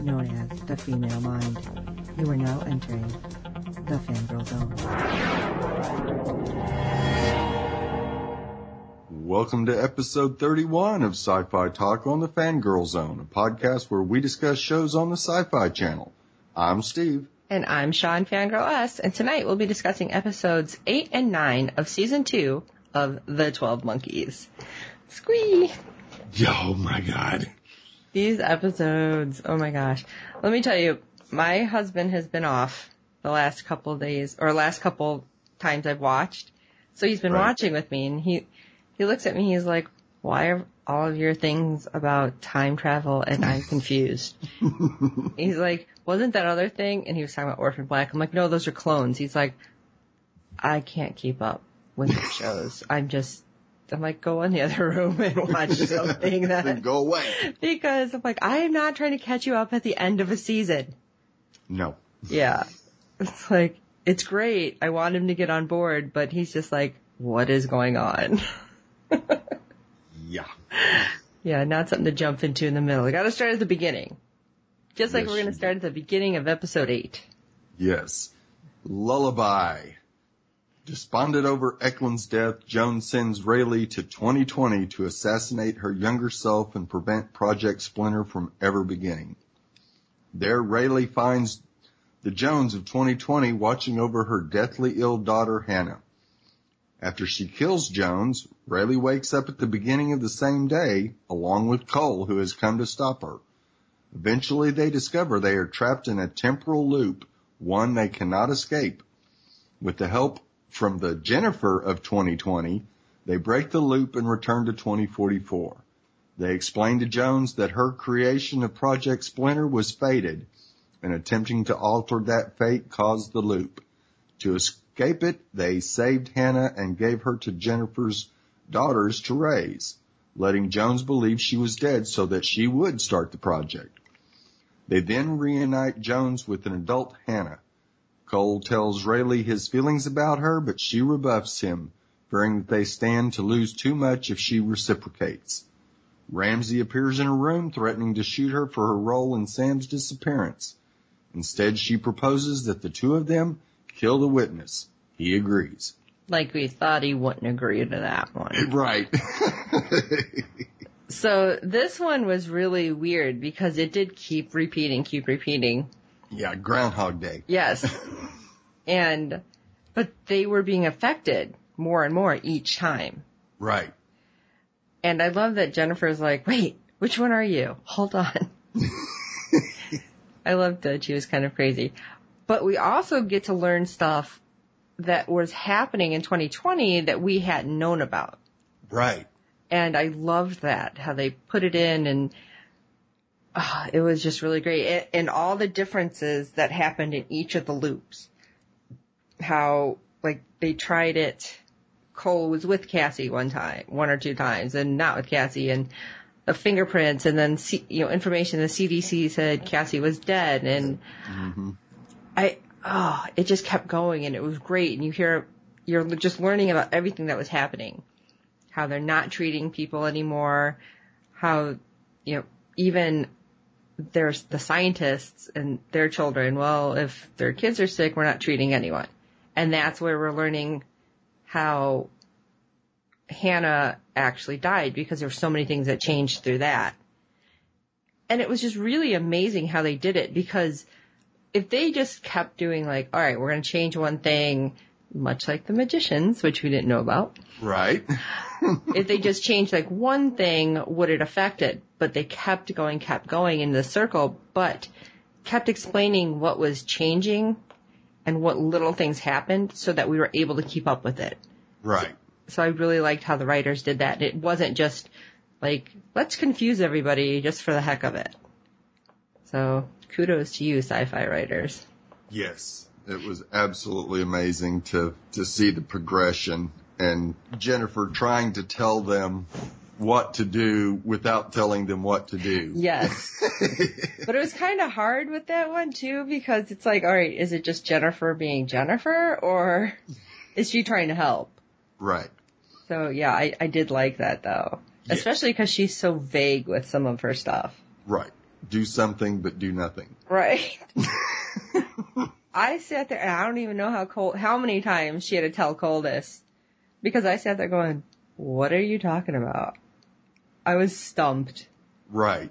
known as the female mind. You are now entering the fangirl zone. Welcome to episode 31 of Sci-Fi Talk on the Fangirl Zone, a podcast where we discuss shows on the Sci-Fi Channel. I'm Steve. And I'm Sean Fangirl S, and tonight we'll be discussing episodes 8 and 9 of season 2 of The 12 Monkeys. Squee! Oh my god. These episodes, oh my gosh. Let me tell you, my husband has been off the last couple of days, or last couple times I've watched. So he's been Right. watching with me, and he, he looks at me, he's like, why are all of your things about time travel and I'm confused? he's like, wasn't that other thing? And he was talking about Orphan Black. I'm like, no, those are clones. He's like, I can't keep up with the shows. I'm just, I'm like, go in the other room and watch something that. Then go away. because I'm like, I am not trying to catch you up at the end of a season. No. Yeah. It's like, it's great. I want him to get on board, but he's just like, what is going on? Yeah. yeah, not something to jump into in the middle. I gotta start at the beginning. Just like Yes, we're gonna start at the beginning of episode 8. Yes. Lullaby. Despondent over Eklund's death, Joan sends Railly to 2020 to assassinate her younger self and prevent Project Splinter from ever beginning. There, Railly finds the Jones of 2020 watching over her deathly ill daughter Hannah. After she kills Jones, Railly wakes up at the beginning of the same day, along with Cole, who has come to stop her. Eventually they discover they are trapped in a temporal loop, one they cannot escape. With the help from the Jennifer of 2020, they break the loop and return to 2044. They explain to Jones that her creation of Project Splinter was fated, and attempting to alter that fate caused the loop. To escape it, they saved Hannah and gave her to Jennifer's daughters to raise, letting Jones believe she was dead so that she would start the project. They then reunite Jones with an adult Hannah. Cole tells Railly his feelings about her, but she rebuffs him, fearing that they stand to lose too much if she reciprocates. Ramse appears in her room, threatening to shoot her for her role in Sam's disappearance. Instead, she proposes that the two of them kill the witness. He agrees. Like we thought he wouldn't agree to that one. Right. So this one was really weird because it did keep repeating, keep repeating. Yeah, Groundhog Day. Yes. and, but they were being affected more and more each time. Right. And I love that Jennifer's like, wait, which one are you? Hold on. I loved that she was kind of crazy. But we also get to learn stuff that was happening in 2020 that we hadn't known about. Right. And I loved that, how they put it in and ah, it was just really great. A- And all the differences that happened in each of the loops. How, like, they tried it, Cole was with Cassie one time, one or two times, and not with Cassie, and the fingerprints, and then, C- you know, information the CDC said Cassie was dead, and hmm I, oh, it just kept going and it was great. And you hear, you're just learning about everything that was happening. How they're not treating people anymore. How, you know, even there's the scientists and their children. Well, if their kids are sick, we're not treating anyone. And that's where we're learning how Hannah actually died because there were so many things that changed through that. And it was just really amazing how they did it because if they just kept doing like, all right, we're going to change one thing, much like the magicians, which we didn't know about. Right. if they just changed like one thing, would it affect it? But they kept going, kept going in the circle, but kept explaining what was changing and what little things happened so that we were able to keep up with it. right. So I really liked how the writers did that. It wasn't just like, let's confuse everybody just for the heck of it. So kudos to you, sci-fi writers. Yes, it was absolutely amazing to to see the progression and Jennifer trying to tell them what to do without telling them what to do. Yes. but it was kind of hard with that one too because it's like, all right, is it just Jennifer being Jennifer or is she trying to help? Right. So yeah, I, I did like that though. Yeah. Especially because she's so vague with some of her stuff. Right. Do something but do nothing. Right. I sat there and I don't even know how cold, how many times she had to tell Coldest because I sat there going, what are you talking about? I was stumped. Right.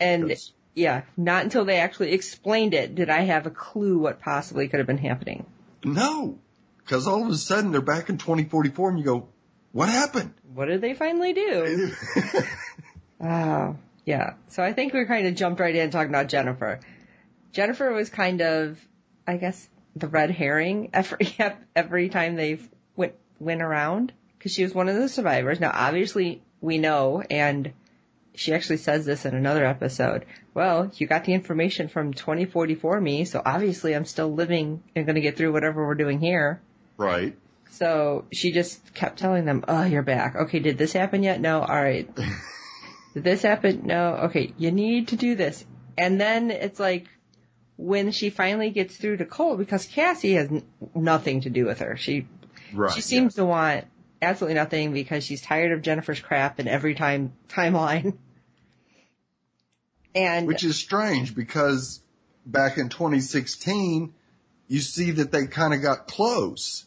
And yeah, not until they actually explained it did I have a clue what possibly could have been happening. No. Cause all of a sudden they're back in 2044 and you go, what happened? What did they finally do? Oh, yeah. So I think we kind of jumped right in talking about Jennifer. Jennifer was kind of, I guess, the red herring every every time they went went around because she was one of the survivors. Now, obviously, we know, and she actually says this in another episode. Well, you got the information from 2044 me, so obviously I'm still living and going to get through whatever we're doing here. right. So she just kept telling them, "Oh, you're back. Okay, did this happen yet? No. All right. did this happen? No. Okay, you need to do this." And then it's like when she finally gets through to Cole, because Cassie has n- nothing to do with her. She Right. she seems to want absolutely nothing because she's tired of Jennifer's crap in every time timeline. And Which is strange because back in 2016, you see that they kind of got close.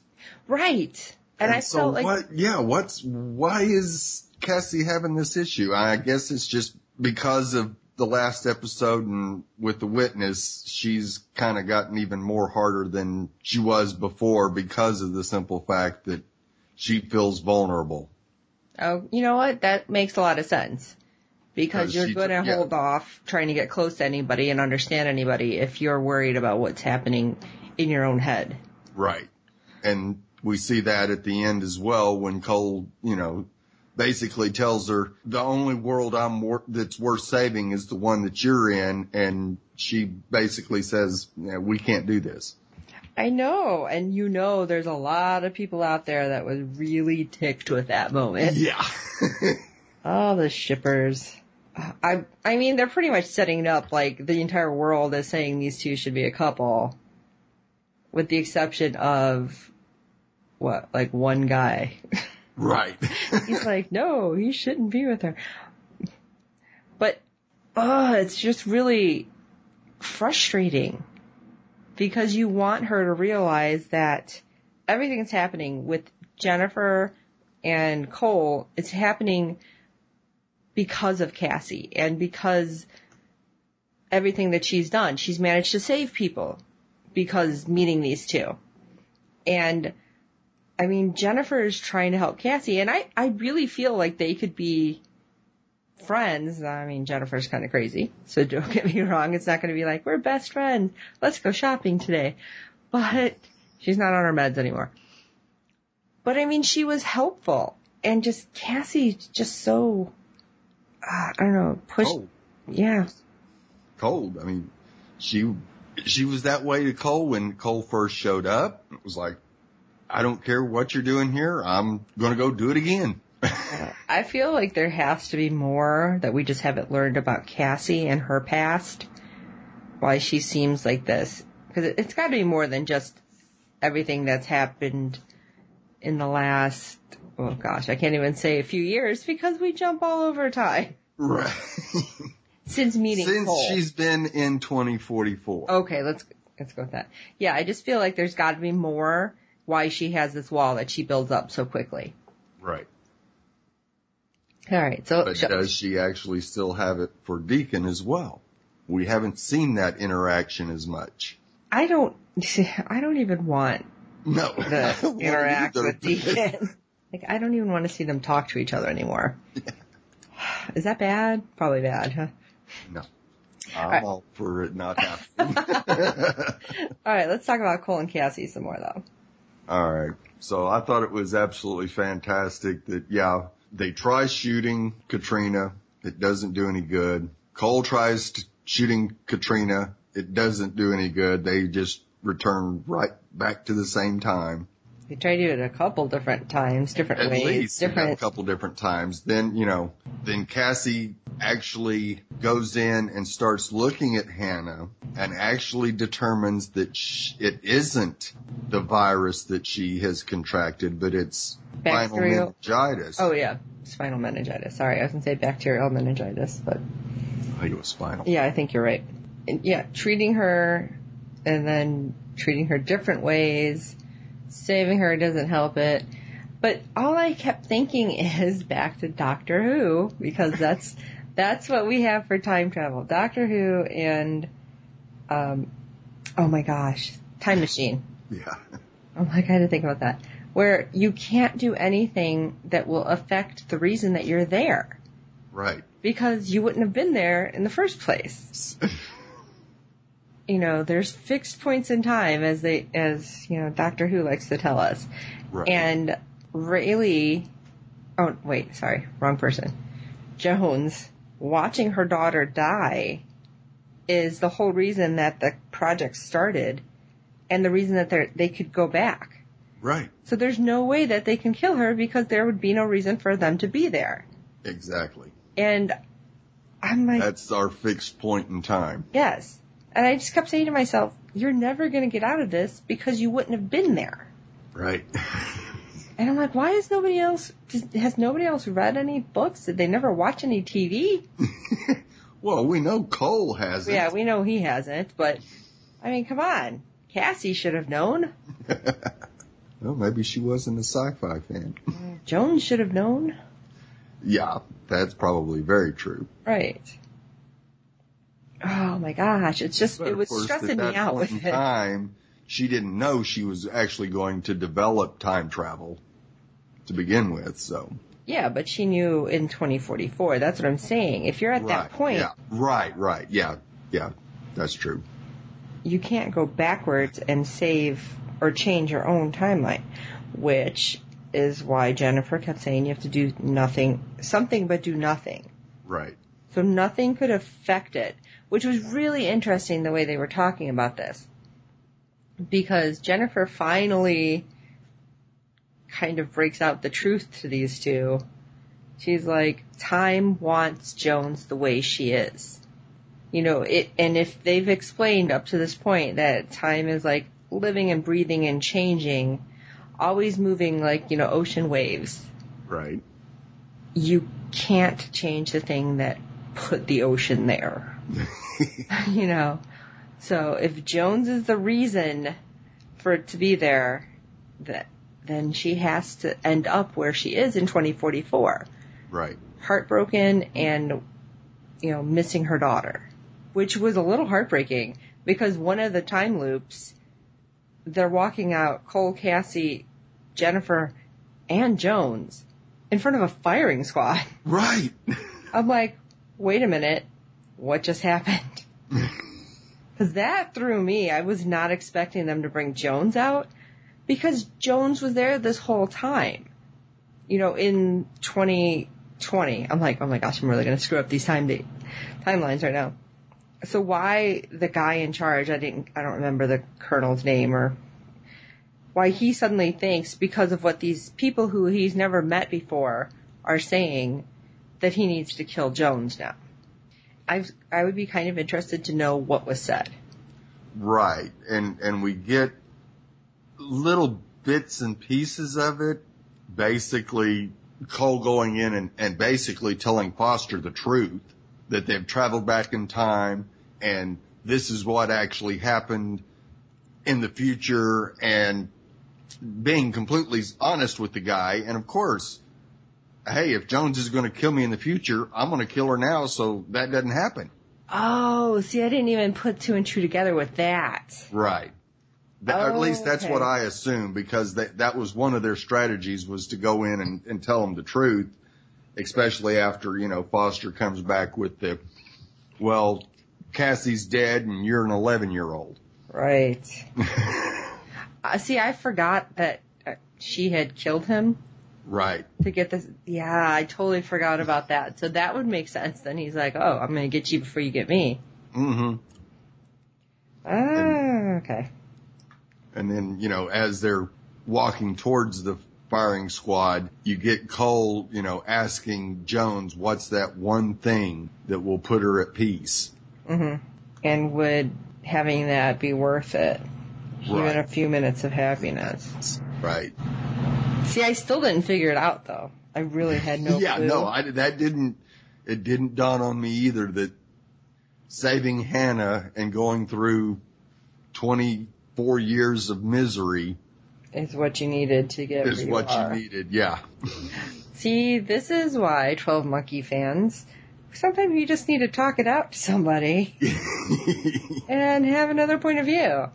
right. And, I so felt like what, yeah, what's, why is Cassie having this issue? I guess it's just because of the last episode and with the witness, she's kind of gotten even more harder than she was before because of the simple fact that she feels vulnerable. Oh, you know what? That makes a lot of sense. Because you're going to yeah. hold off trying to get close to anybody and understand anybody if you're worried about what's happening in your own head. Right. And we see that at the end as well when Cole, you know, basically tells her the only world I'm wor- that's worth saving is the one that you're in. And she basically says, yeah, we can't do this. I know, and you know there's a lot of people out there that was really ticked with that moment. Yeah. Oh, the shippers. I I mean they're pretty much setting it up like the entire world is saying these two should be a couple. With the exception of what, like one guy. right. He's like, no, he shouldn't be with her. But, oh, it's just really frustrating because you want her to realize that everything that's happening with Jennifer and Cole, it's happening because of Cassie and because everything that she's done. She's managed to save people because meeting these two. And I mean, Jennifer is trying to help Cassie, and I, I really feel like they could be friends. I mean, Jennifer's kind of crazy, so don't get me wrong. It's not going to be like, we're best friends. Let's go shopping today. But she's not on her meds anymore. But I mean, she was helpful, and just Cassie's just so, uh, I don't know, push. Cold. Yeah. Cold. I mean, she, she was that way to Cole when Cole first showed up. It was like, I don't care what you're doing here. I'm going to go do it again. I feel like there has to be more that we just haven't learned about Cassie and her past. Why she seems like this. Because it, it's got to be more than just everything that's happened in the last, oh gosh, I can't even say a few years because we jump all over time. right. Since meeting Since Cole. she's been in 2044. Okay, let's let's go with that. Yeah, I just feel like there's got to be more why she has this wall that she builds up so quickly. Right. All right, so But does she actually still have it for Deacon as well? We haven't seen that interaction as much. I don't I don't even want No. To interact with Deacon. like I don't even want to see them talk to each other anymore. Is that bad? Probably bad, huh? no. I'm all for it not happening. All right, let's talk about Cole and Cassie some more though. All right. So I thought it was absolutely fantastic that, yeah, they try shooting Katrina. It doesn't do any good. Cole tries shooting Katrina. It doesn't do any good. They just return right back to the same time. To do it a couple different times, different At ways, least a couple different times. Then, you know, then Cassie actually goes in and starts looking at Hannah and actually determines that sh- it isn't the virus that she has contracted, but it's spinal meningitis. Oh yeah, spinal meningitis. Sorry, I was gonna say bacterial meningitis, but I think it was spinal. yeah, I think you're right. And yeah, treating her and then treating her different ways, saving her doesn't help it. But all I kept thinking is back to Doctor Who because that's that's what we have for time travel. Doctor Who and um oh my gosh, Time Machine. Yeah. Oh my god, I had to think about that. Where you can't do anything that will affect the reason that you're there Right. because you wouldn't have been there in the first place. You know, there's fixed points in time as they, as, you know, Doctor Who likes to tell us. Right. And Railly, oh wait, sorry, wrong person. Jones, watching her daughter die is the whole reason that the project started and the reason that they they could go back. right. So there's no way that they can kill her because there would be no reason for them to be there. Exactly. And I'm like, That's our fixed point in time. yes. And I just kept saying to myself, you're never going to get out of this because you wouldn't have been there. Right. And I'm like, why is nobody else, does- has nobody else read any books? Did they never watch any TV? well, we know Cole hasn't. Yeah, we know he hasn't, but I mean, come on. Cassie should have known. well, maybe she wasn't a sci-fi fan. Jones should have known. Yeah, that's probably very true. Right. Oh my gosh, it's just, But it was stressing me out with it. time, she didn't know she was actually going to develop time travel to begin with. So Yeah, but she knew in 2044. That's what I'm saying. If you're at right, that point, yeah, right, right, yeah, yeah, that's true. you can't go backwards and save or change your own timeline, which is why Jennifer kept saying you have to do nothing, something but do nothing. Right, So nothing could affect it, which was really interesting the way they were talking about this. Because Jennifer finally kind of breaks out the truth to these two. She's like, time wants Jones the way she is. You know, it, and if they've explained up to this point that time is like living and breathing and changing, always moving like, you know, ocean waves, right, you can't change the thing that put the ocean there. you know. So if Jones is the reason for it to be there, that then she has to end up where she is in 2044, right, heartbroken and you know missing her daughter, which was a little heartbreaking because one of the time loops, they're walking out Cole, Cassie, Jennifer, and Jones in front of a firing squad. right. I'm like, wait a minute, what just happened? Because that threw me. I was not expecting them to bring Jones out because Jones was there this whole time. You know, in 2020, I'm like, oh my gosh, I'm really going to screw up these time date timelines right now. So why the guy in charge? I didn't, I don't remember the colonel's name or why he suddenly thinks because of what these people who he's never met before are saying that he needs to kill Jones now. I I would be kind of interested to know what was said. Right. And, and we get little bits and pieces of it. Basically, Cole going in and, and basically telling Foster the truth that they've traveled back in time and this is what actually happened in the future and being completely honest with the guy. And of course, hey, if Jones is going to kill me in the future, I'm going to kill her now so that doesn't happen. Oh, see, I didn't even put two and two together with that. Right. Th- at Oh, least that's okay. what I assume because that, that was one of their strategies was to go in and, and tell them the truth, especially after, you know, Foster comes back with the, well, Cassie's dead and you're an 11 year old. Right. Uh, see, I forgot that uh, she had killed him right. to get this. Yeah, I totally forgot about that. So that would make sense. Then he's like, "Oh, I'm going to get you before you get me." Mm hmm Ah, okay. And then, you know, as they're walking towards the firing squad, you get Cole, you know, asking Jones, what's that one thing that will put her at peace? Mm-hmm. And would having that be worth it? Even a few minutes of happiness. Right. See, I still didn't figure it out though. I really had no yeah, clue. no, I, that didn't, it didn't dawn on me either that saving Hannah and going through 24 years of misery is what you needed to get is what are. you needed. Yeah. See, this is why 12 Monkey fans, sometimes you just need to talk it out to somebody and have another point of view.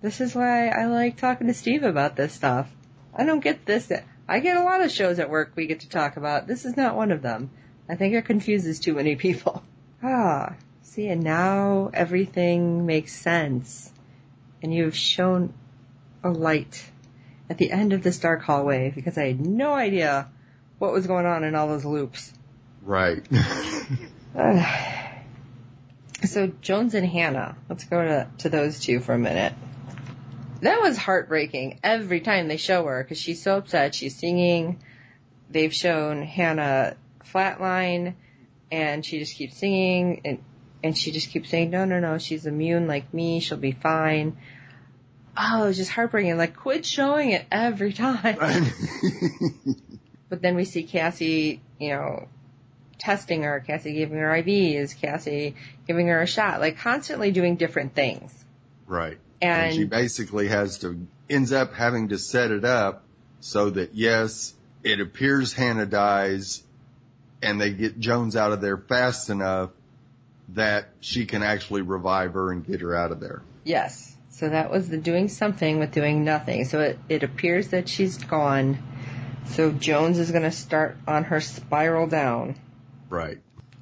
This is why I like talking to Steve about this stuff. I don't get this. I get a lot of shows at work we get to talk about. This is not one of them. I think it confuses too many people. Ah, see, and now everything makes sense. And you've shown a light at the end of this dark hallway because I had no idea what was going on in all those loops. right. So Jones and Hannah, let's go to, to those two for a minute. That was heartbreaking every time they show her because she's so upset. She's singing. They've shown Hannah flatline and she just keeps singing and, and she just keeps saying, no, no, no, she's immune like me. She'll be fine. Oh, it was just heartbreaking. Like, quit showing it every time. But then we see Cassie, you know, testing her, Cassie giving her IVs, Cassie giving her a shot, like constantly doing different things. right. And, and she basically has to ends up having to set it up so that yes, it appears Hannah dies and they get Jones out of there fast enough that she can actually revive her and get her out of there. yes, so that was the doing something with doing nothing. So it, it appears that she's gone. So Jones is going to start on her spiral down. Right.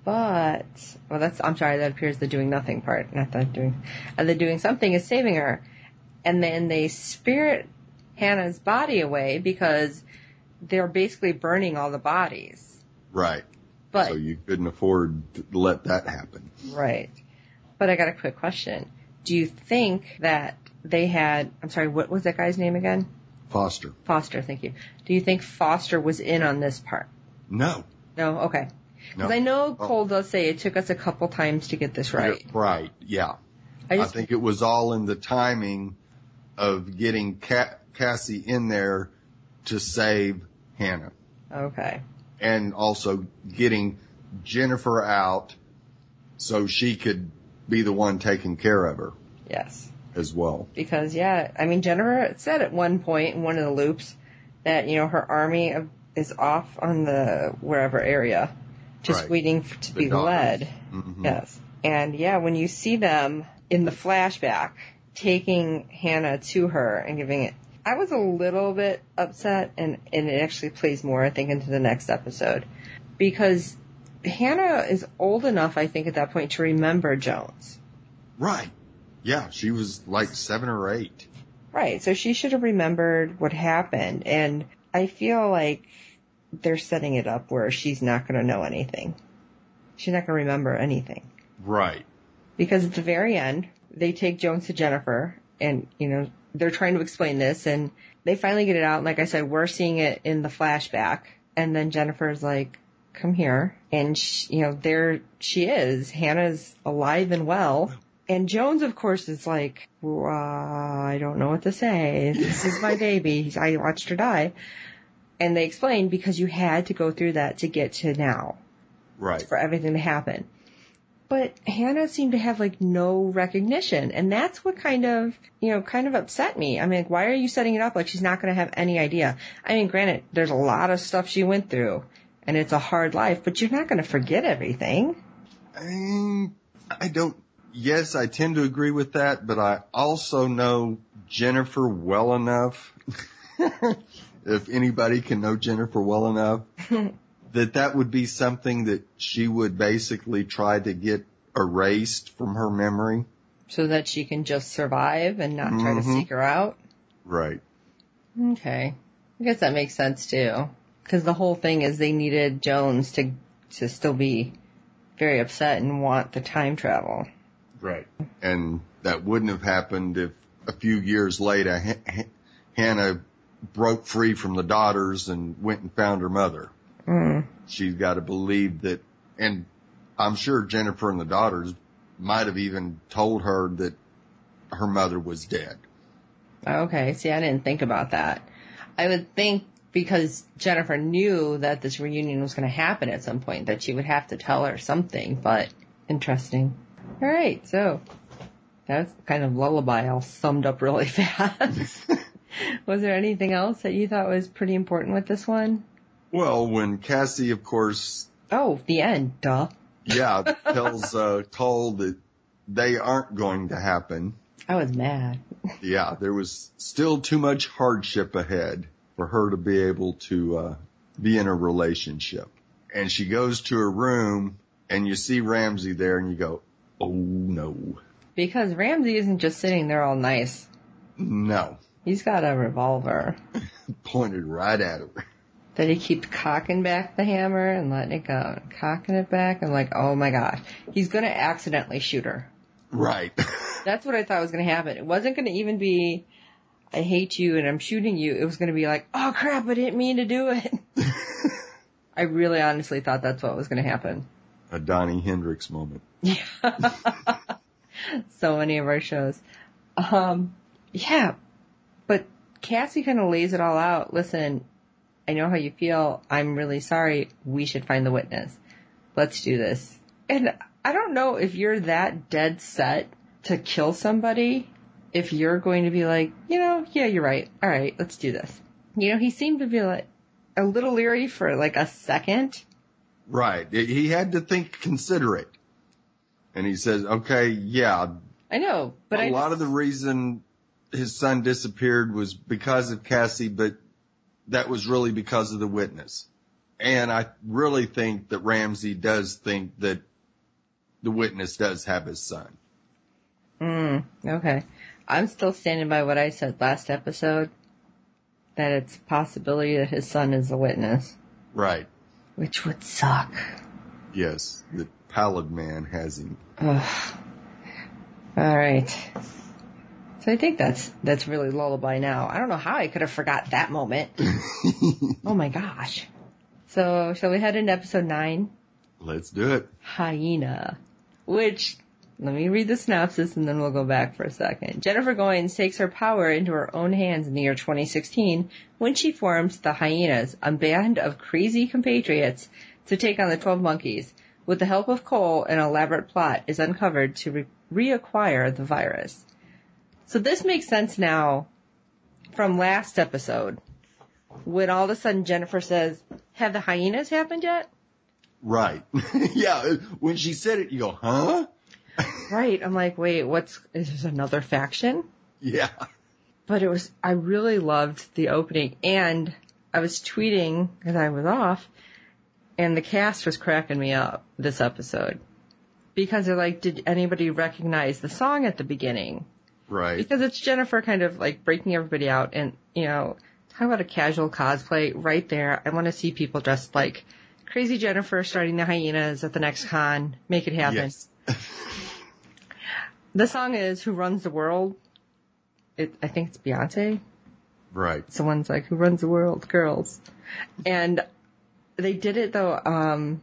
But, well, that's, I'm sorry, that appears the doing nothing part, not the doing, uh, the doing something is saving her. And then they spirit Hannah's body away because they're basically burning all the bodies. Right. But, so you couldn't afford to let that happen. right. But I got a quick question. Do you think that they had, I'm sorry, what was that guy's name again? Foster. Foster, thank you. Do you think Foster was in on this part? No. No? Okay. No. Because I know Oh. Cole does say it took us a couple times to get this right. Right. Yeah. I I think it was all in the timing of getting Ca- Cassie in there to save Hannah okay. and also getting Jennifer out so she could be the one taking care of her Yes. as well. Because yeah, I mean Jennifer said at one point in one of the loops that you know her army of, is off on the wherever area, just Right. waiting to The be led. Mhm. Yes. And yeah, when you see them in the flashback taking Hannah to her and giving it, I was a little bit upset, and and it actually plays more I think into the next episode because Hannah is old enough I think at that point to remember Jones. Right. Yeah, she was like seven or eight. Right. So she should have remembered what happened. And I feel like they're setting it up where she's not going to know anything. She's not going to remember anything. Right. Because at the very end, they take Jones to Jennifer and, you know, they're trying to explain this and they finally get it out. And like I said, we're seeing it in the flashback. And then Jennifer's like, come here. And, she, you know, there she is. Hannah's alive and well. And Jones, of course, is like, I don't know what to say. This is my baby. I watched her die. And they explain because you had to go through that to get to now Right. for everything to happen. But Hannah seemed to have like no recognition. And that's what kind of, you know, kind of upset me. I mean, like, why are you setting it up like she's not going to have any idea? I mean, granted, there's a lot of stuff she went through and it's a hard life, but you're not going to forget everything. Um, I don't. Yes, I tend to agree with that, but I also know Jennifer well enough. if anybody can know Jennifer well enough, that that would be something that she would basically try to get erased from her memory. So that she can just survive and not try to Mhm. seek her out. Right. Okay. I guess that makes sense too. Cause the whole thing is they needed Jones to, to still be very upset and want the time travel. Right. And that wouldn't have happened if a few years later H- H- Hannah broke free from the daughters and went and found her mother. Mm. She's got to believe that, and I'm sure Jennifer and the daughters might have even told her that her mother was dead. Okay, see, I didn't think about that. I would think because Jennifer knew that this reunion was going to happen at some point that she would have to tell her something, but interesting. All right, so that's kind of lullaby all summed up really fast. was there anything else that you thought was pretty important with this one? Well, when Cassie, of course, Oh, the end, duh. yeah, tells uh, Cole that they aren't going to happen. I was mad. Yeah, there was still too much hardship ahead for her to be able to uh, be in a relationship. And she goes to her room and you see Ramse there and you go, oh no, Because Ramse isn't just sitting there all nice. no, He's got a revolver pointed right at her. that he keeps cocking back the hammer and letting it go, and cocking it back. and like, oh my gosh, he's gonna accidentally shoot her. Right. That's what I thought was gonna happen. It wasn't gonna even be, I hate you and I'm shooting you. It was gonna be like, oh crap, I didn't mean to do it. I really honestly thought that's what was gonna happen. a Donnie Hendrix moment. Yeah. so many of our shows. Um, yeah, but Cassie kind of lays it all out. Listen, I know how you feel. I'm really sorry. We should find the witness. Let's do this. And I don't know if you're that dead set to kill somebody, if you're going to be like, you know, yeah, you're right. All right, let's do this. You know, he seemed to be like a little leery for like a second. Right. He had to think, consider it. And he says, okay, yeah, I know, but a I lot of the reason his son disappeared was because of Cassie, but that was really because of the witness. And I really think that Ramse does think that the witness does have his son. Mm, okay. I'm still standing by what I said last episode. That it's a possibility that his son is a witness. Right. Which would suck. Yes. The pallid man has him. Ugh. Alright. So I think that's, that's really lullaby now. I don't know how I could have forgot that moment. oh my gosh. So, shall we head into episode nine? Let's do it. hyena, which let me read the synopsis and then we'll go back for a second. Jennifer Goines takes her power into her own hands in the year 2016 when she forms the Hyenas, a band of crazy compatriots to take on the 12 monkeys. With the help of Cole, an elaborate plot is uncovered to re- reacquire the virus. So this makes sense now from last episode when all of a sudden Jennifer says, have the hyenas happened yet? Right. yeah. When she said it, you go, huh? Right. I'm like, wait, what's, is this another faction? Yeah. But it was, I really loved the opening and I was tweeting because I was off and the cast was cracking me up this episode because they're like, did anybody recognize the song at the beginning? Right. Because it's Jennifer kind of like breaking everybody out and, you know, talk about a casual cosplay right there. I want to see people dressed like crazy Jennifer starting the hyenas at the next con. Make it happen. Yes. The song is Who Runs the World. It, I think it's Beyonce. Right. Someone's like, Who Runs the World? Girls. And they did it though, um,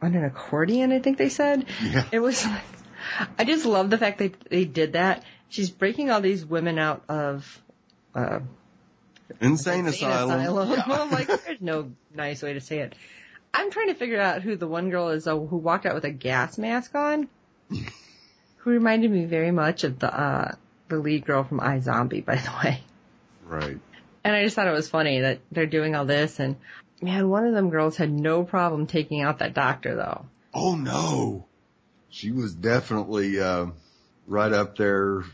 on an accordion, I think they said. Yeah. It was like, I just love the fact that they did that. She's breaking all these women out of, uh, Insane, insane asylum. Yeah. I'm like, there's no nice way to say it. I'm trying to figure out who the one girl is uh, who walked out with a gas mask on. who reminded me very much of the uh the lead girl from iZombie, by the way. Right. And I just thought it was funny that they're doing all this and man, one of them girls had no problem taking out that doctor though. Oh no. She was definitely, uh, right up there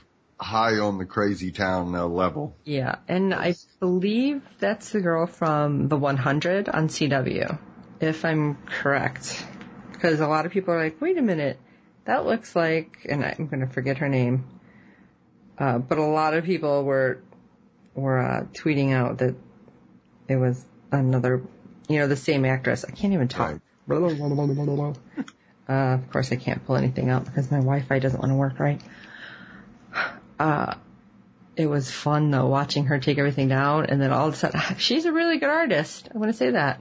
high on the crazy town uh, level. Yeah, and I believe that's the girl from the 100 on CW, if I'm correct. Because a lot of people are like, wait a minute, that looks like, and I'm going to forget her name. Uh, but a lot of people were were uh, tweeting out that it was another, you know, the same actress. I can't even talk. Uh, of course, I can't pull anything out because my Wi-Fi doesn't want to work right. Uh, it was fun though watching her take everything down, and then all of a sudden, she's a really good artist. I want to say that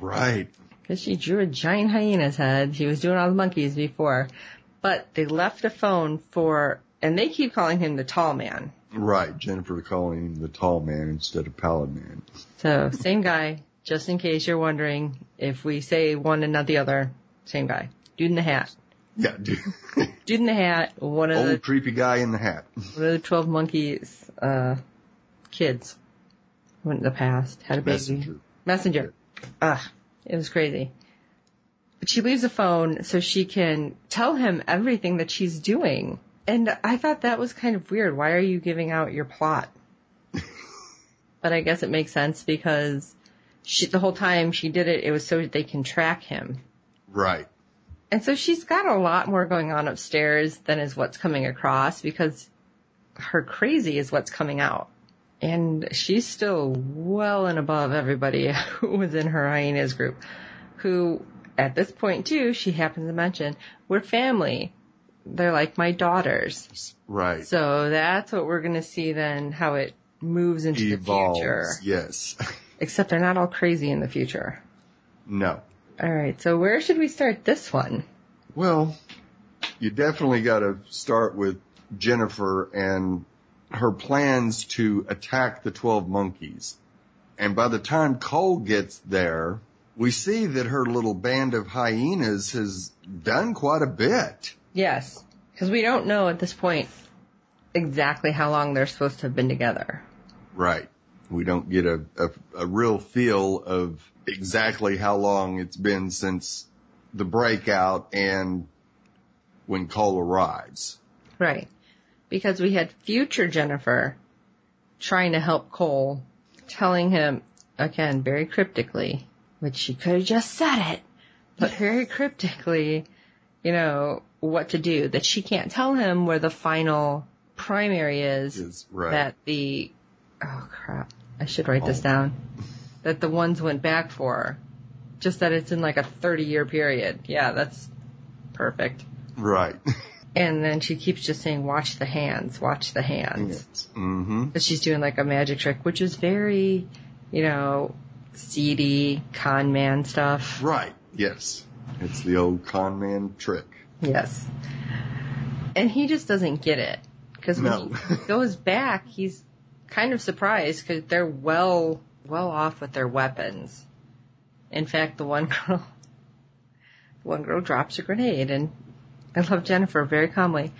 Right. because she drew a giant hyena's head. She was doing all the monkeys before, but they left a phone for, and they keep calling him the tall man. Right. Jennifer calling him the tall man instead of pallid man. So same guy, just in case you're wondering if we say one and not the other, same guy. Dude in the hat. Yeah. dude. Dude in the hat, one of the Old creepy guy in the hat. one of the twelve monkeys uh kids went in the past, had a baby. Messenger. Messenger. Ugh. It was crazy. But she leaves a phone so she can tell him everything that she's doing. And I thought that was kind of weird. Why are you giving out your plot? but I guess it makes sense because she, the whole time she did it, it was so that they can track him. Right. And so she's got a lot more going on upstairs than is what's coming across because her crazy is what's coming out. And she's still well and above everybody who was in her hyenas group, who at this point too, she happens to mention, we're family. They're like my daughters. Right. So that's what we're going to see then, how it moves into Evolves. the future. Yes. Except they're not all crazy in the future. no. All right. So where should we start this one? Well, you definitely got to start with Jennifer and her plans to attack the 12 monkeys. And by the time Cole gets there, we see that her little band of hyenas has done quite a bit. Yes, because we don't know at this point exactly how long they're supposed to have been together. Right. We don't get a, a, a real feel of exactly how long it's been since the breakout and when Cole arrives. Right. Because we had future Jennifer trying to help Cole, telling him, again, very cryptically, which she could have just said it, but very cryptically, you know, what to do, that she can't tell him where the final primary is, Is right. that the, oh crap, I should write this down, that the ones went back for, just that it's in like a 30 year period. Yeah, that's perfect. right. And then she keeps just saying, watch the hands, watch the hands. mm-hmm. But she's doing like a magic trick, which is very, you know, seedy, con man stuff. Right. Yes. It's the old con man trick. Yes. And he just doesn't get it. Cause when No. he goes back, he's kind of surprised because they're well, well off with their weapons. In fact, the one girl, one girl drops a grenade and I love Jennifer very calmly.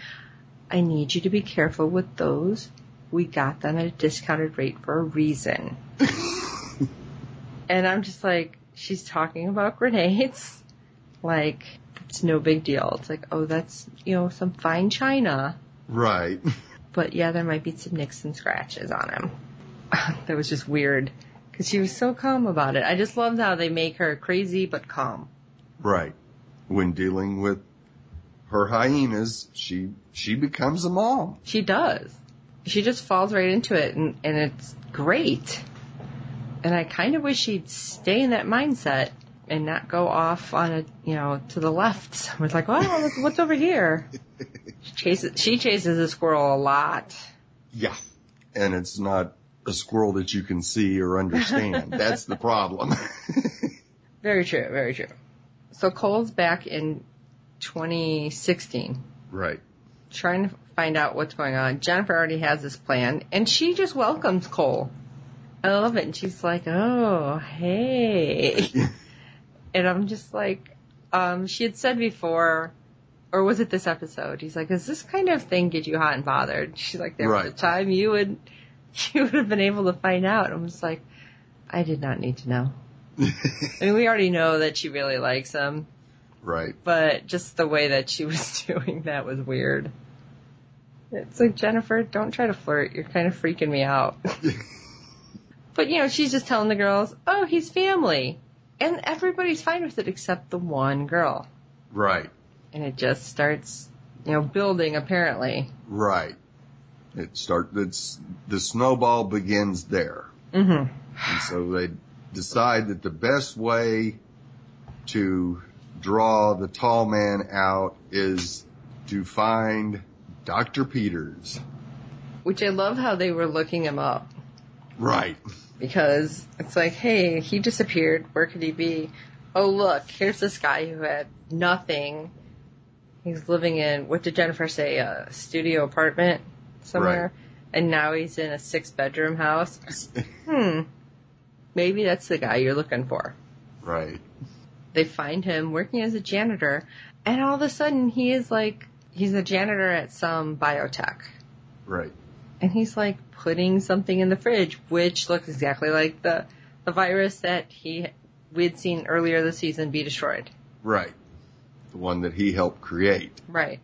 I need you to be careful with those. We got them at a discounted rate for a reason. and I'm just like, she's talking about grenades. Like, it's no big deal. It's like, oh, that's, you know, some fine china. Right. But yeah, there might be some nicks and scratches on him. that was just weird. Cause she was so calm about it. I just loved how they make her crazy but calm. Right. When dealing with her hyenas, she she becomes a mom. She does. She just falls right into it and, and it's great. And I kind of wish she'd stay in that mindset and not go off on a, you know, to the left. I was like, oh, what's, what's over here? She chases, she chases a squirrel a lot. Yeah. And it's not a squirrel that you can see or understand. That's the problem. Very true, very true. So Cole's back in 2016 right. trying to find out what's going on. Jennifer already has this plan and she just welcomes Cole. I love it. And she's like, oh, hey. And I'm just like, um, she had said before, or was it this episode? He's like, does this kind of thing get you hot and bothered? She's like, there was a time you would, you would have been able to find out. I'm just like, I did not need to know. I mean, we already know that she really likes him, right. but just the way that she was doing that was weird. It's like, Jennifer, don't try to flirt. You're kind of freaking me out. but, you know, she's just telling the girls, oh, he's family. And everybody's fine with it except the one girl. Right. And it just starts, you know, building apparently. Right. It start it's the snowball begins there. Mm-hmm. And so they decide that the best way to draw the tall man out is to find Dr. Peters. Which I love how they were looking him up Right. because it's like, hey, he disappeared. Where could he be? Oh, look, here's this guy who had nothing. He's living in, what did Jennifer say, a studio apartment somewhere? And now he's in a six bedroom house. Hmm. Maybe that's the guy you're looking for. Right. They find him working as a janitor, and all of a sudden he is like, he's a janitor at some biotech. Right. and he's like putting something in the fridge, which looks exactly like the the virus that he we'd seen earlier this season be destroyed. Right. The one that he helped create. Right.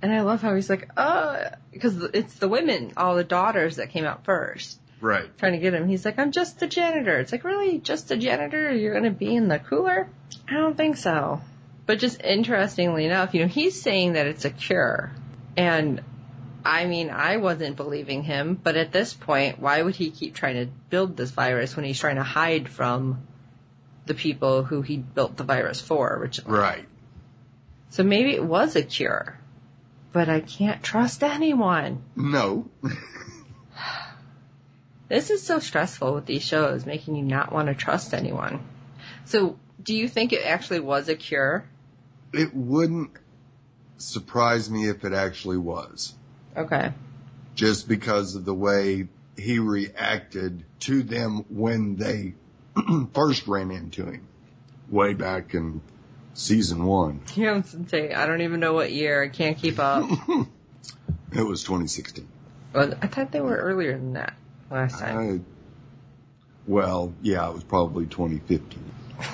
And I love how he's like, uh, because it's the women, all the daughters that came out first, Right. trying to get him. He's like, I'm just a janitor. It's like, really, just a janitor? You're gonna be in the cooler? I don't think so. But just interestingly enough, you know, he's saying that it's a cure, and I mean, I wasn't believing him, but at this point, why would he keep trying to build this virus when he's trying to hide from the people who he built the virus for originally? Right. So maybe it was a cure, but I can't trust anyone. No. This is so stressful with these shows, making you not want to trust anyone. So, do you think it actually was a cure? it wouldn't surprise me if it actually was. Okay. Just because of the way he reacted to them when they first ran into him. Way back in season one. Say, I don't even know what year. I can't keep up. It was 2016. well, I thought they were earlier than that last time. I, well, yeah, it was probably 2015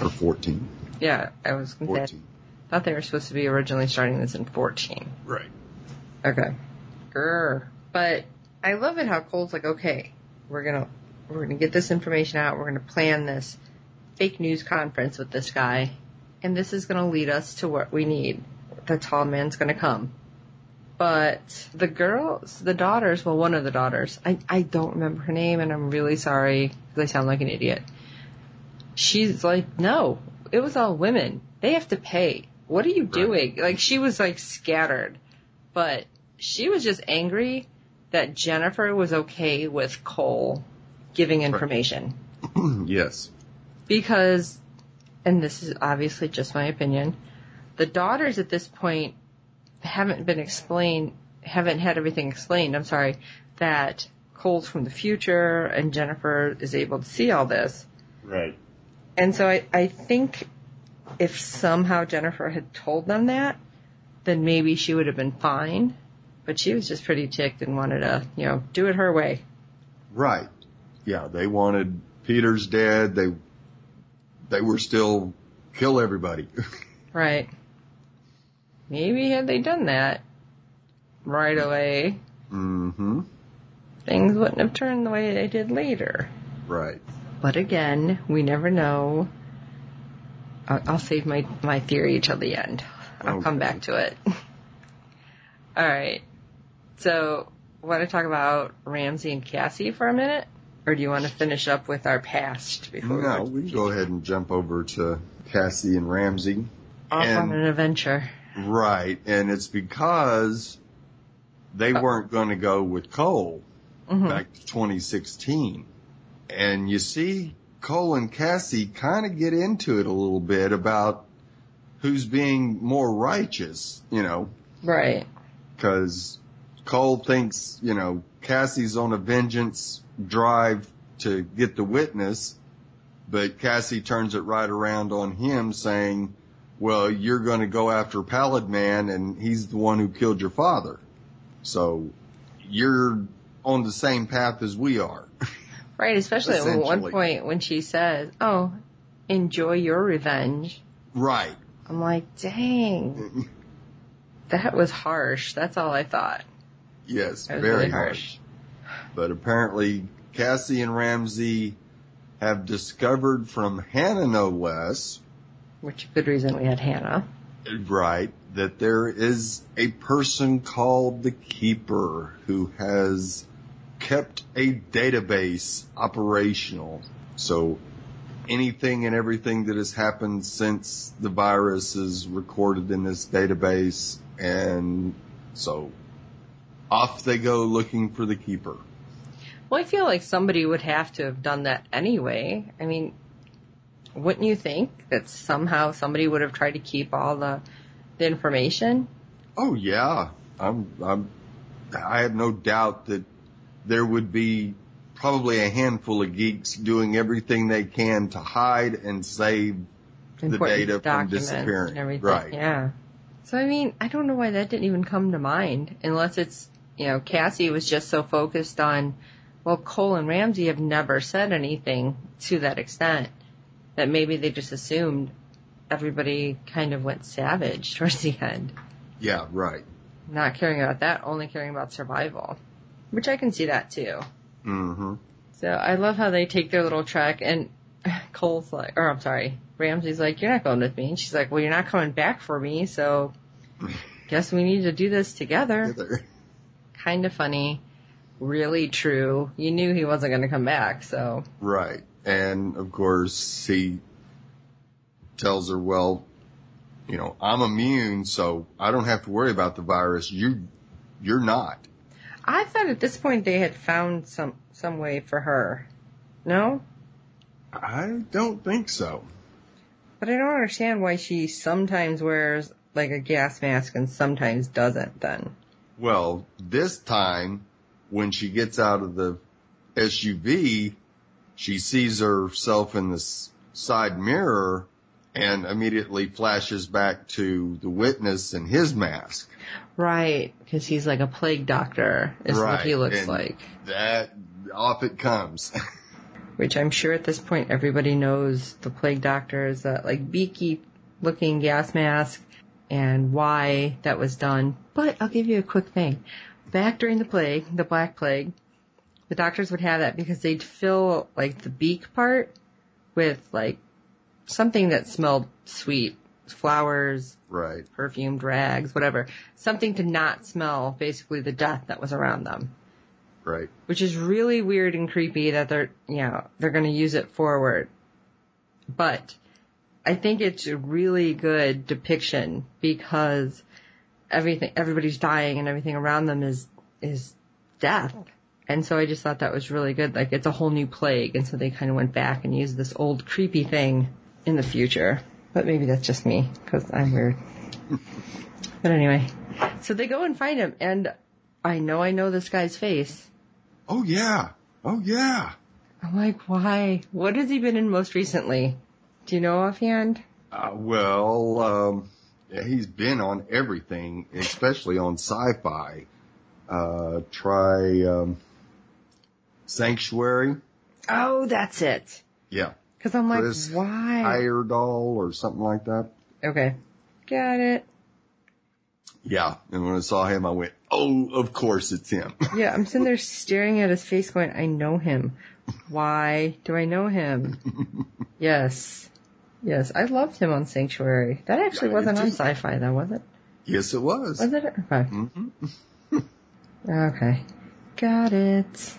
or 14. yeah, I was going to say, 14. I thought they were supposed to be originally starting this in 14. Right. Okay. Grr. But I love it how Cole's like, okay, we're gonna we're gonna get this information out. We're gonna plan this fake news conference with this guy, and this is gonna lead us to what we need. The tall man's gonna come. But the girls, the daughters, well, one of the daughters, I, I don't remember her name, and I'm really sorry because I sound like an idiot. She's like, no, it was all women. They have to pay. What are you doing? Like, she was like scattered but she was just angry that Jennifer was okay with Cole giving information yes. because, and this is obviously just my opinion, the daughters at this point haven't been explained, haven't had everything explained. I'm sorry, that Cole's from the future and Jennifer is able to see all this. Right. And so I, I think if somehow Jennifer had told them that, then maybe she would have been fine. But she was just pretty ticked and wanted to, you know, do it her way. Right. Yeah, they wanted Peter's dead. They they were still kill everybody. Right. Maybe had they done that right away, mm-hmm. things wouldn't have turned the way they did later. Right. But again, we never know. I'll, I'll save my, my theory till the end. I'll come back to it. All right. So, want to talk about Ramse and Cassie for a minute, or do you want to finish up with our past before No, we we can go ahead and jump over to Cassie and Ramse. off on an adventure? Right. And it's because they weren't going to go with Cole Mhm. back to 2016. And you see, Cole and Cassie kind of get into it a little bit about who's being more righteous, you know, Right. because Cole thinks, you know, Cassie's on a vengeance drive to get the witness, but Cassie turns it right around on him saying, well, you're going to go after Pallid Man and he's the one who killed your father. So you're on the same path as we are. Right. Especially at one point when she says, "Oh, enjoy your revenge." right. I'm like, dang, that was harsh. That's all I thought. Yes, very really harsh. harsh. But apparently Cassie and Ramse have discovered from Hannah no less Which good reason we had Hannah. Right. That there is a person called the Keeper who has kept a database operational. So anything and everything that has happened since the virus is recorded in this database. And so off they go looking for the keeper. Well, I feel like somebody would have to have done that anyway. I mean, wouldn't you think that somehow somebody would have tried to keep all the the information? Oh yeah, I'm, I'm, I have no doubt that there would be probably a handful of geeks doing everything they can to hide and save the data from disappearing. Right. Yeah. So I mean, I don't know why that didn't even come to mind, unless it's you know Cassie was just so focused on. Well, Cole and Ramse have never said anything to that extent that maybe they just assumed everybody kind of went savage towards the end. Yeah, right. not caring about that, only caring about survival. Which I can see that too. hmm So I love how they take their little trek and Cole's like, or I'm sorry, Ramse's like, you're not going with me. And she's like, well, you're not coming back for me, so guess we need to do this together. Kind of funny. Really true. You knew he wasn't going to come back, so. Right. And of course he tells her, well, you know, I'm immune, so I don't have to worry about the virus. You, you're not. I thought at this point they had found some, some way for her. No? I don't think so. But I don't understand why she sometimes wears like a gas mask and sometimes doesn't then. Well, this time when she gets out of the SUV, she sees herself in the side mirror and immediately flashes back to the witness and his mask. Right, because he's like a plague doctor is what he looks and- like. That off it comes. Which I'm sure at this point everybody knows the plague doctor is that like beaky looking gas mask and why that was done. But I'll give you a quick thing. Back during the plague, the black plague, the doctors would have that because they'd fill like the beak part with like something that smelled sweet, flowers, right. perfumed rags, whatever. Something to not smell basically the death that was around them. Right. Which is really weird and creepy that they're, you know, they're gonna use it forward. But I think it's a really good depiction because everything, everybody's dying and everything around them is, is death. And so I just thought that was really good. Like it's a whole new plague. And so they kind of went back and used this old creepy thing in the future. But maybe that's just me because I'm weird. but anyway, so they go and find him and I know I know this guy's face. Oh yeah. Oh yeah. I'm like, why? What has he been in most recently? Do you know offhand? Uh, well, um, he's been on everything, especially on sci-fi. Uh, try, um, Sanctuary. Oh, that's it. Yeah. Cause I'm like, Chris why? Heyerdahl or something like that. Okay. Got it. Yeah. And when I saw him, I went, oh, of course it's him. Yeah, I'm sitting there staring at his face going, I know him. Why do I know him? yes. Yes, I loved him on Sanctuary. That actually did wasn't on sci-fi though, was it? yes, it was. Was it? Okay. hmm Okay. Got it.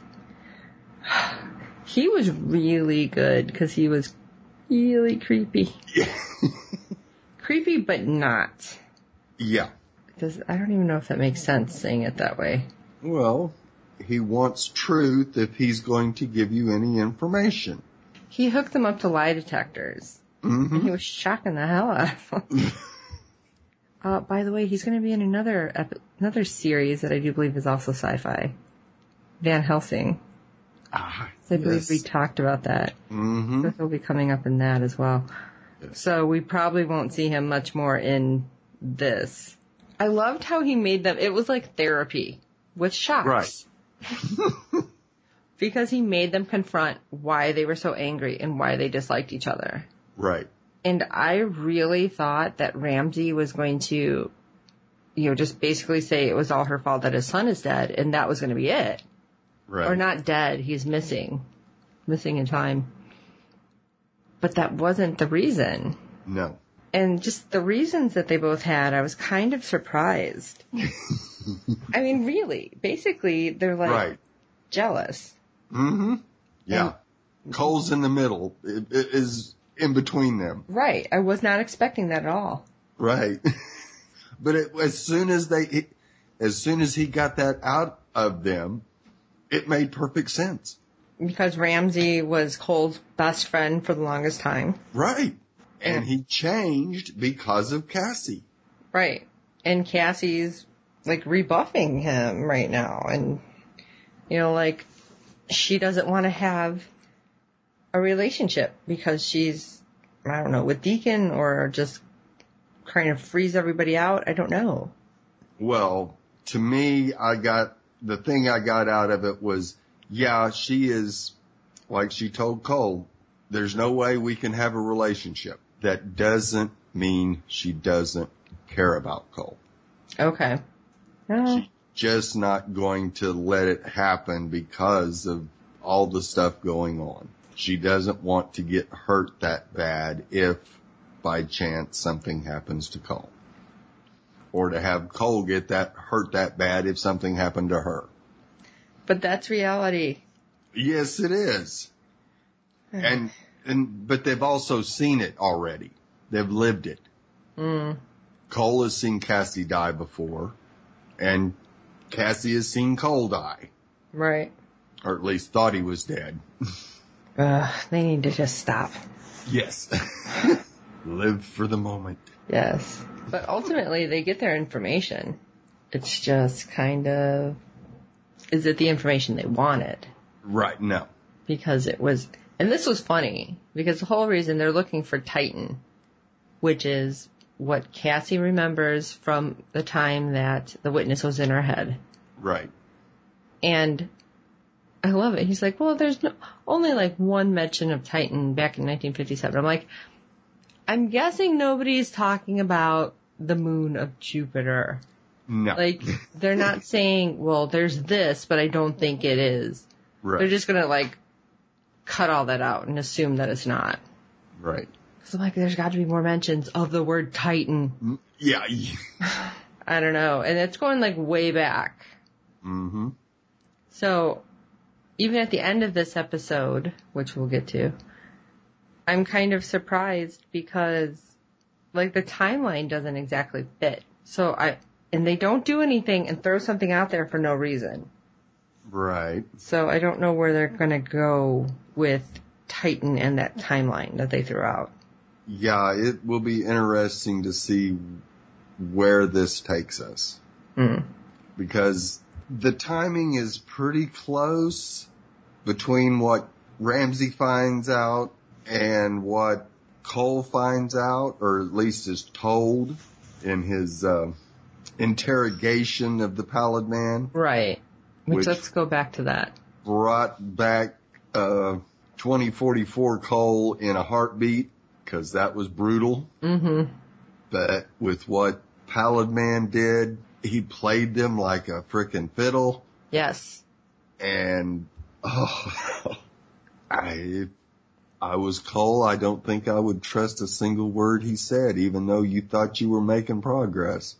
He was really good because he was really creepy. Yeah. Creepy, but not. yeah. Does I don't even know if that makes sense saying it that way. Well, he wants truth if he's going to give you any information. He hooked them up to lie detectors. Hmm And he was shocking the hell out of them. uh, by the way, he's going to be in another epi- another series that I do believe is also sci-fi. Van Helsing. Ah, So I believe we talked about that. Mm-hmm. So he'll be coming up in that as well. Yes. So we probably won't see him much more in this. I loved how he made them. It was like therapy with shocks. Right. Because he made them confront why they were so angry and why they disliked each other. Right. And I really thought that Ramse was going to, you know, just basically say it was all her fault that his son is dead and that was going to be it. Right. Or not dead, he's missing. Missing in time. But that wasn't the reason. No. And just the reasons that they both had, I was kind of surprised. I mean, really, basically, they're like right. jealous. Mm-hmm. Yeah. Cole's in the middle, it, it is in between them. Right. I was not expecting that at all. Right. but it, as soon as they, as soon as he got that out of them, it made perfect sense. Because Ramse was Cole's best friend for the longest time. Right. And he changed because of Cassie. Right. And Cassie's like rebuffing him right now. And, you know, like she doesn't want to have a relationship because she's, I don't know, with Deacon or just trying to freeze everybody out. I don't know. Well, to me, I got, the thing I got out of it was, yeah, she is, like she told Cole, there's no way we can have a relationship. That doesn't mean she doesn't care about Cole. Okay. Uh, Just not going to let it happen because of all the stuff going on. She doesn't want to get hurt that bad if by chance something happens to Cole. Or to have Cole get that hurt that bad if something happened to her. but that's reality. Yes, it is. And, and, but they've also seen it already. They've lived it. Mm. Cole has seen Cassie die before and Cassie has seen Cole die. Right. Or at least thought he was dead. Uh, they need to just stop. Yes. Live for the moment. Yes. But ultimately, they get their information. It's just kind of, is it the information they wanted? Right, no. Because it was, and this was funny, because the whole reason they're looking for Titan, which is what Cassie remembers from the time that the witness was in her head. Right. And I love it. He's like, well, there's no, only like one mention of Titan back in 1957. I'm like, I'm guessing nobody's talking about the moon of Jupiter. No. Like, they're not saying, well, there's this, but I don't think it is. right. They're just gonna like cut all that out and assume that it's not. right. I'm like, there's got to be more mentions of the word Titan. Yeah. I don't know. And it's going like way back. Mm-hmm. So, even at the end of this episode, which we'll get to, I'm kind of surprised because, like, the timeline doesn't exactly fit. So I, and they don't do anything and throw something out there for no reason. Right. So I don't know where they're gonna go with Titan and that timeline that they threw out. Yeah, it will be interesting to see where this takes us. Hmm. because the timing is pretty close between what Ramse finds out and what Cole finds out, or at least is told in his uh, interrogation of the Pallid Man. Right. Which, Which- let's go back to that. Brought back uh, 2044 Cole in a heartbeat because that was brutal. Mm-hmm. But with what Pallid Man did, he played them like a frickin' fiddle. Yes. and oh, I I was Cole, I don't think I would trust a single word he said, even though you thought you were making progress.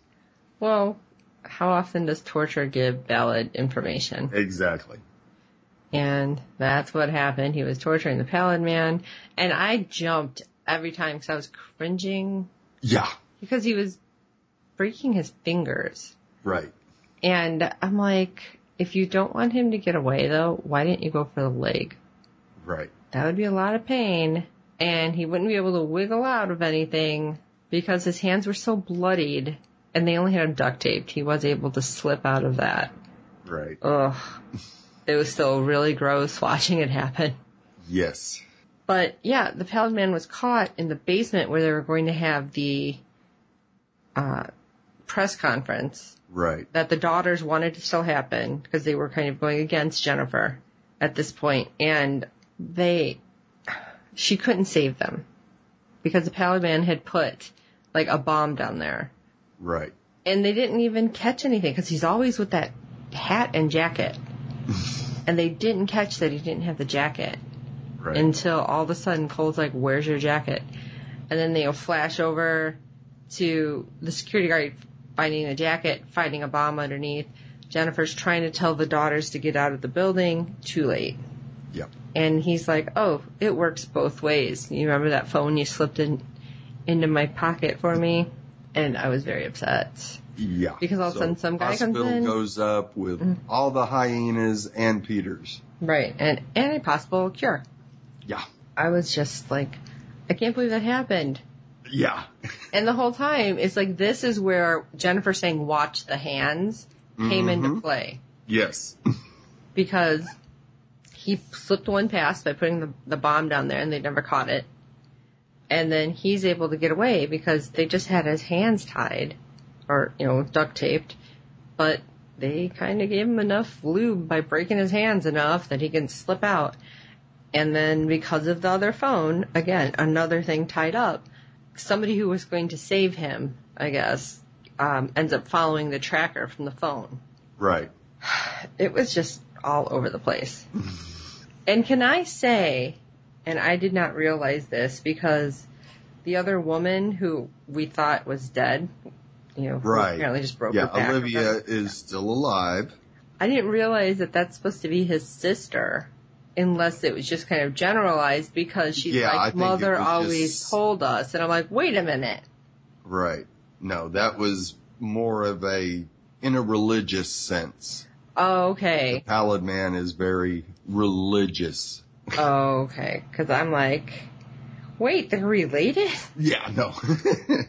Well, how often does torture give valid information? Exactly. And that's what happened. He was torturing the Pallid Man, and I jumped every time because I was cringing Yeah. because he was breaking his fingers. Right. And I'm like, if you don't want him to get away though, why didn't you go for the leg? Right. That would be a lot of pain, and he wouldn't be able to wiggle out of anything because his hands were so bloodied, and they only had him duct taped. He was able to slip out of that. Right. Ugh. It was still really gross watching it happen. Yes. But yeah, the Pallid Man was caught in the basement where they were going to have the uh, press conference Right. that the daughters wanted to still happen because they were kind of going against Jennifer at this point, and they she couldn't save them because the Pallid Man had put like a bomb down there, Right. and they didn't even catch anything because he's always with that hat and jacket, and they didn't catch that he didn't have the jacket Right. until all of a sudden Cole's like, "Where's your jacket?" And then they'll flash over to the security guard finding a jacket, finding a bomb underneath. Jennifer's trying to tell the daughters to get out of the building. Too late. yep. And he's like, "Oh, it works both ways. You remember that phone you slipped in into my pocket for me?" And I was very upset. Yeah. Because all of a sudden some guy comes in. Goes up with mm-hmm. all the hyenas and Peters. Right. And and a possible cure. Yeah. I was just like, I can't believe that happened. Yeah. And the whole time, it's like this is where Jennifer saying "watch the hands" came into Mhm. play Yes. because he slipped one past by putting the, the bomb down there, and they never caught it. And then he's able to get away because they just had his hands tied, or you know, duct taped, but they kind of gave him enough lube by breaking his hands enough that he can slip out. And then because of the other phone, again, another thing tied up, somebody who was going to save him, I guess, um, ends up following the tracker from the phone. Right. It was just all over the place. and can I say, and I did not realize this because the other woman who we thought was dead, you know, Right. apparently just broke Yeah. her back. or Olivia is still alive. I didn't realize that that's supposed to be his sister. Unless it was just kind of generalized because she's Yeah, like, mother always just- told us. And I'm like, wait a minute. Right. No, that was more of a, in a religious sense. Oh, okay. Pallid man is very religious. Oh, okay. Cause I'm like, wait, they're related? Yeah, no.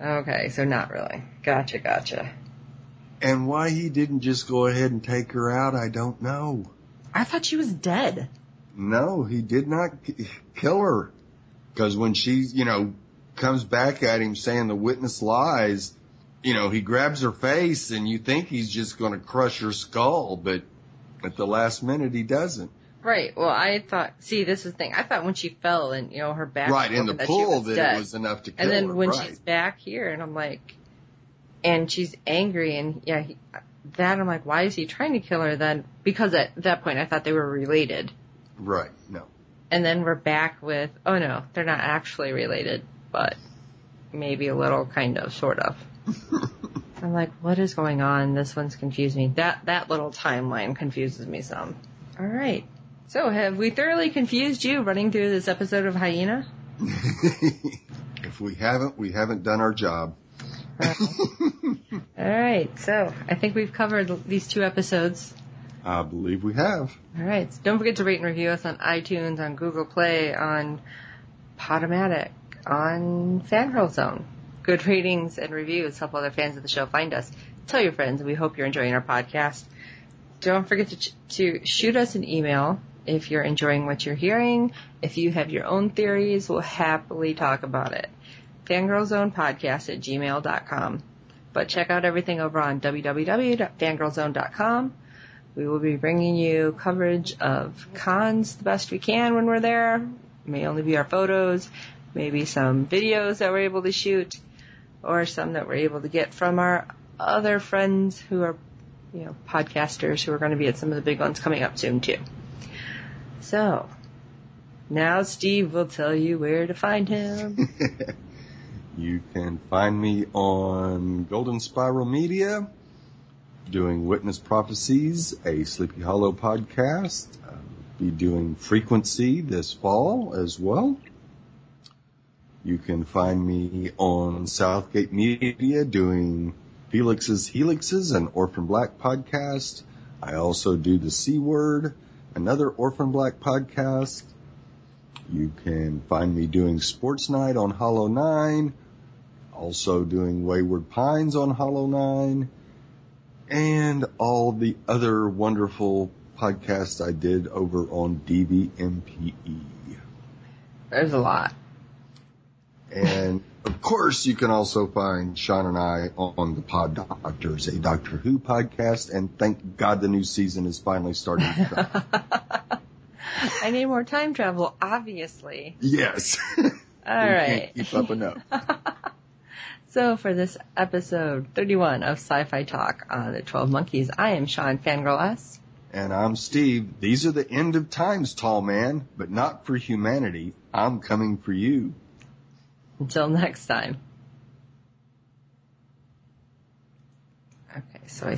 Okay, so not really. Gotcha, gotcha. and why he didn't just go ahead and take her out, I don't know. I thought she was dead. No, he did not k- kill her. Cause when she, you know, comes back at him saying the witness lies, you know, he grabs her face and you think he's just gonna crush her skull, but at the last minute he doesn't. Right. Well, I thought. See, this is the thing. I thought when she fell and you know her back. right, in the that pool that dead. it was enough to kill her. And then her. when right. she's back here, and I'm like, and she's angry, and yeah, he, that I'm like, why is he trying to kill her then? Because at that point I thought they were related, Right, no. and then we're back with, oh no, they're not actually related, but maybe a little, kind of, sort of. I'm like, what is going on? This one's confused me. That that little timeline confuses me some. All right. So, have we thoroughly confused you running through this episode of Hyena? if we haven't, we haven't done our job. All right. So, I think we've covered these two episodes. I believe we have. All right. So don't forget to rate and review us on iTunes, on Google Play, on Podomatic, on Fangirl Zone. Good ratings and reviews help other fans of the show find us. Tell your friends, and we hope you're enjoying our podcast. Don't forget to, ch- to shoot us an email if you're enjoying what you're hearing. If you have your own theories, we'll happily talk about it. Fangirlzonepodcast at gmail.com. But check out everything over on www.fangirlzone.com. We will be bringing you coverage of cons the best we can when we're there. May only be our photos, maybe some videos that we're able to shoot, or some that we're able to get from our other friends who are, you know, podcasters who are going to be at some of the big ones coming up soon too. So, now Steve will tell you where to find him. you can find me on Golden Spiral Media, doing Witness Prophecies, a Sleepy Hollow podcast. I'll be doing Frequency this fall as well. You can find me on Southgate Media doing Felix's Helixes, an Orphan Black podcast. I also do the C Word, another Orphan Black podcast. You can find me doing Sports Night on Hollow 9, also doing Wayward Pines on Hollow 9, and all the other wonderful podcasts I did over on DVMPE. There's a lot. And of course, you can also find Sean and I on the Pod Doctors, a Doctor Who podcast, and thank God the new season is finally starting. I need more time travel, obviously. yes. All right. keep up enough. So for this episode 31 of Sci-Fi Talk on the 12 Monkeys, I am Sean Fangirl S. And I'm Steve. These are the end of times, tall man, but not for humanity. I'm coming for you. Until next time. Okay, so I